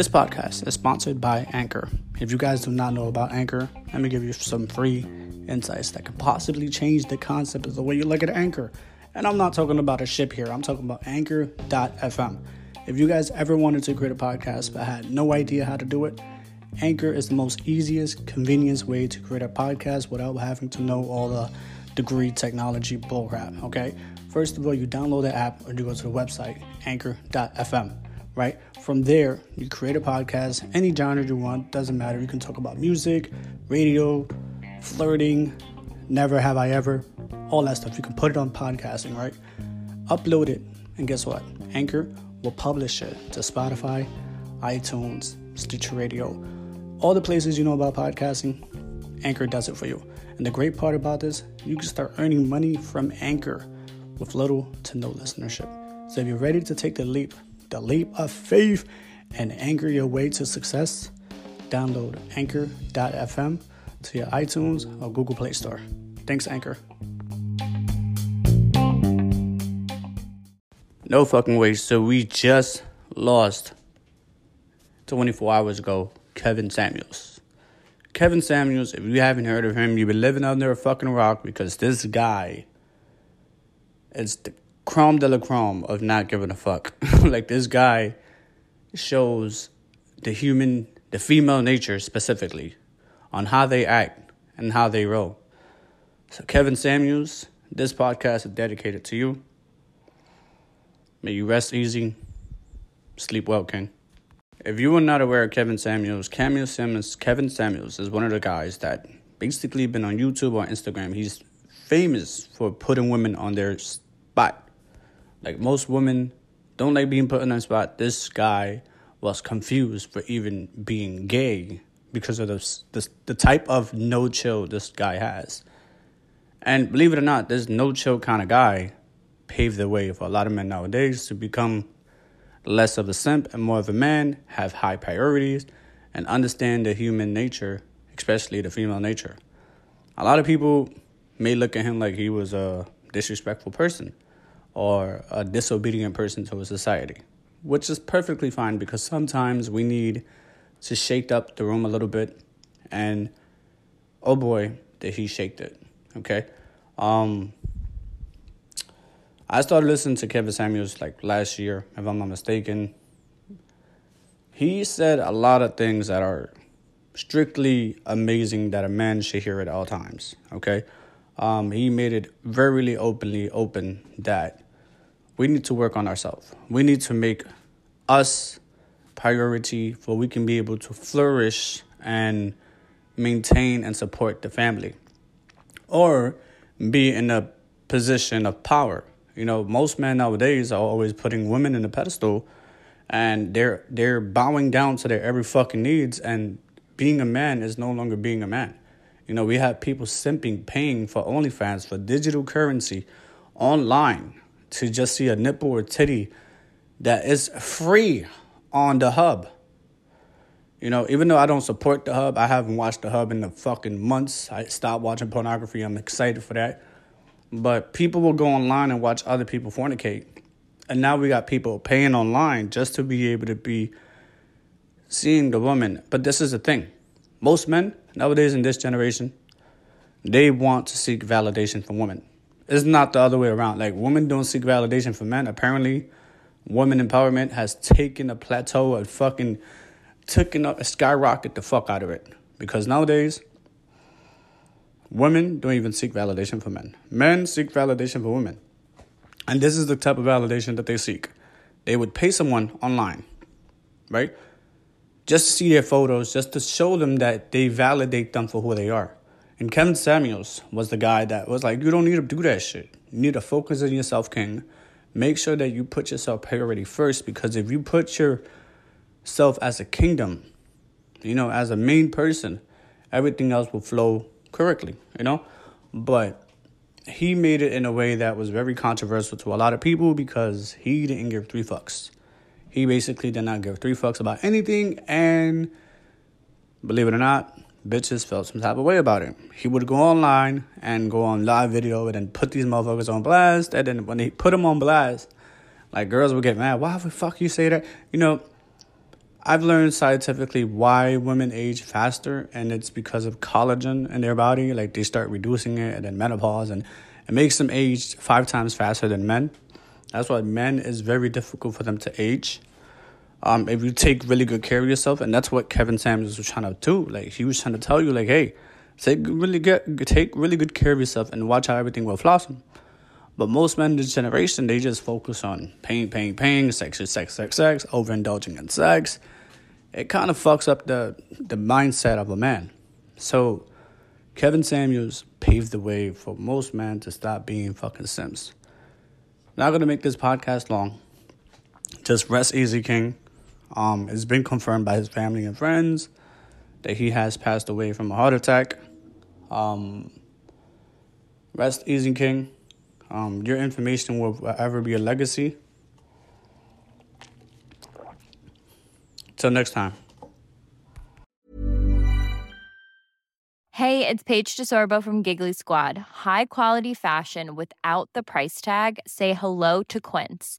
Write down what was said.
This podcast is sponsored by Anchor. If you guys do not know about Anchor, let me give you some free insights that could possibly change the concept of the way you look at Anchor. And I'm not talking about a ship here, I'm talking about Anchor.fm. If you guys ever wanted to create a podcast but had no idea how to do it, Anchor is the most easiest, convenience way to create a podcast without having to know all the degree technology bullcrap. Okay, first of all, you download the app or you go to the website Anchor.fm. Right from there, you create a podcast, any genre you want, doesn't matter. You can talk about music, radio, flirting, never have I ever, all that stuff. You can put it on podcasting, right? Upload it, and guess what? Anchor will publish it to Spotify, iTunes, Stitcher Radio, all the places you know about podcasting. Anchor does it for you. And the great part about this, you can start earning money from Anchor with little to no listenership. So if you're ready to take the leap, the leap of faith, and anchor your way to success, download anchor.fm to your iTunes or Google Play Store. Thanks, Anchor. No fucking way. So we just lost 24 hours ago Kevin Samuels. Kevin Samuels, if you haven't heard of him, you've been living under a fucking rock because this guy is the creme de la creme of not giving a fuck. like this guy shows the human, the female nature specifically, on how they act and how they roll. So, Kevin Samuels, this podcast is dedicated to you. May you rest easy, sleep well, King. If you are not aware of Kevin Samuels, Camille Simmons, Kevin Samuels is one of the guys that basically been on YouTube or Instagram. He's famous for putting women on their spot. Like most women don't like being put on their spot. This guy was confused for even being gay because of the, the, the type of no chill this guy has. And believe it or not, this no chill kind of guy paved the way for a lot of men nowadays to become less of a simp and more of a man, have high priorities, and understand the human nature, especially the female nature. A lot of people may look at him like he was a disrespectful person or a disobedient person to a society, which is perfectly fine because sometimes we need to shake up the room a little bit, and oh boy, did he shake it. Okay, um, I started listening to Kevin Samuels like last year, if I'm not mistaken. He said a lot of things that are strictly amazing that a man should hear at all times. Okay, um, he made it very openly open that we need to work on ourselves. We need to make us priority for we can be able to flourish and maintain and support the family or be in a position of power you know most men nowadays are always putting women in a pedestal and they're they're bowing down to their every fucking needs and being a man is no longer being a man you know we have people simping paying for onlyfans for digital currency online to just see a nipple or titty that is free on the hub. You know, even though I don't support the hub, I haven't watched the hub in the fucking months. I stopped watching pornography. I'm excited for that. But people will go online and watch other people fornicate. And now we got people paying online just to be able to be seeing the woman. But this is the thing. Most men nowadays in this generation, they want to seek validation from women. It's not the other way around. Like women don't seek validation from men. Apparently, women empowerment has taken a plateau and fucking taken up a skyrocket the fuck out of it. Because nowadays, women don't even seek validation for men. Men seek validation for women. And this is the type of validation that they seek. They would pay someone online, right? Just to see their photos, just to show them that they validate them for who they are. And Kevin Samuels was the guy that was like, you don't need to do that shit. You need to focus on yourself, King. Make sure that you put yourself priority first because if you put yourself as a kingdom, you know, as a main person, everything else will flow correctly, you know? But he made it in a way that was very controversial to a lot of people because he didn't give three fucks. He basically did not give three fucks about anything, and believe it or not, bitches felt some type of way about him. He would go online and go on live video and then put these motherfuckers on blast. And then when they put them on blast, like girls would get mad. Why the fuck you say that? You know, I've learned scientifically why women age faster, and it's because of collagen in their body. Like they start reducing it, and then menopause, and it makes them age five times faster than men. That's why men is very difficult for them to age. Um, if you take really good care of yourself, and that's what Kevin Samuels was trying to do. Like he was trying to tell you, like, hey, take really good, take really good care of yourself, and watch how everything will blossom. But most men in this generation, they just focus on pain, pain, pain, sex, sex, sex, sex, overindulging in sex. It kind of fucks up the the mindset of a man. So Kevin Samuels paved the way for most men to stop being fucking sims. Not gonna make this podcast long. Just rest easy, King. Um, it's been confirmed by his family and friends that he has passed away from a heart attack. Um, rest easy, King. Um, your information will forever be a legacy. Till next time. Hey, it's Paige DeSorbo from Giggly Squad. High quality fashion without the price tag. Say hello to Quince.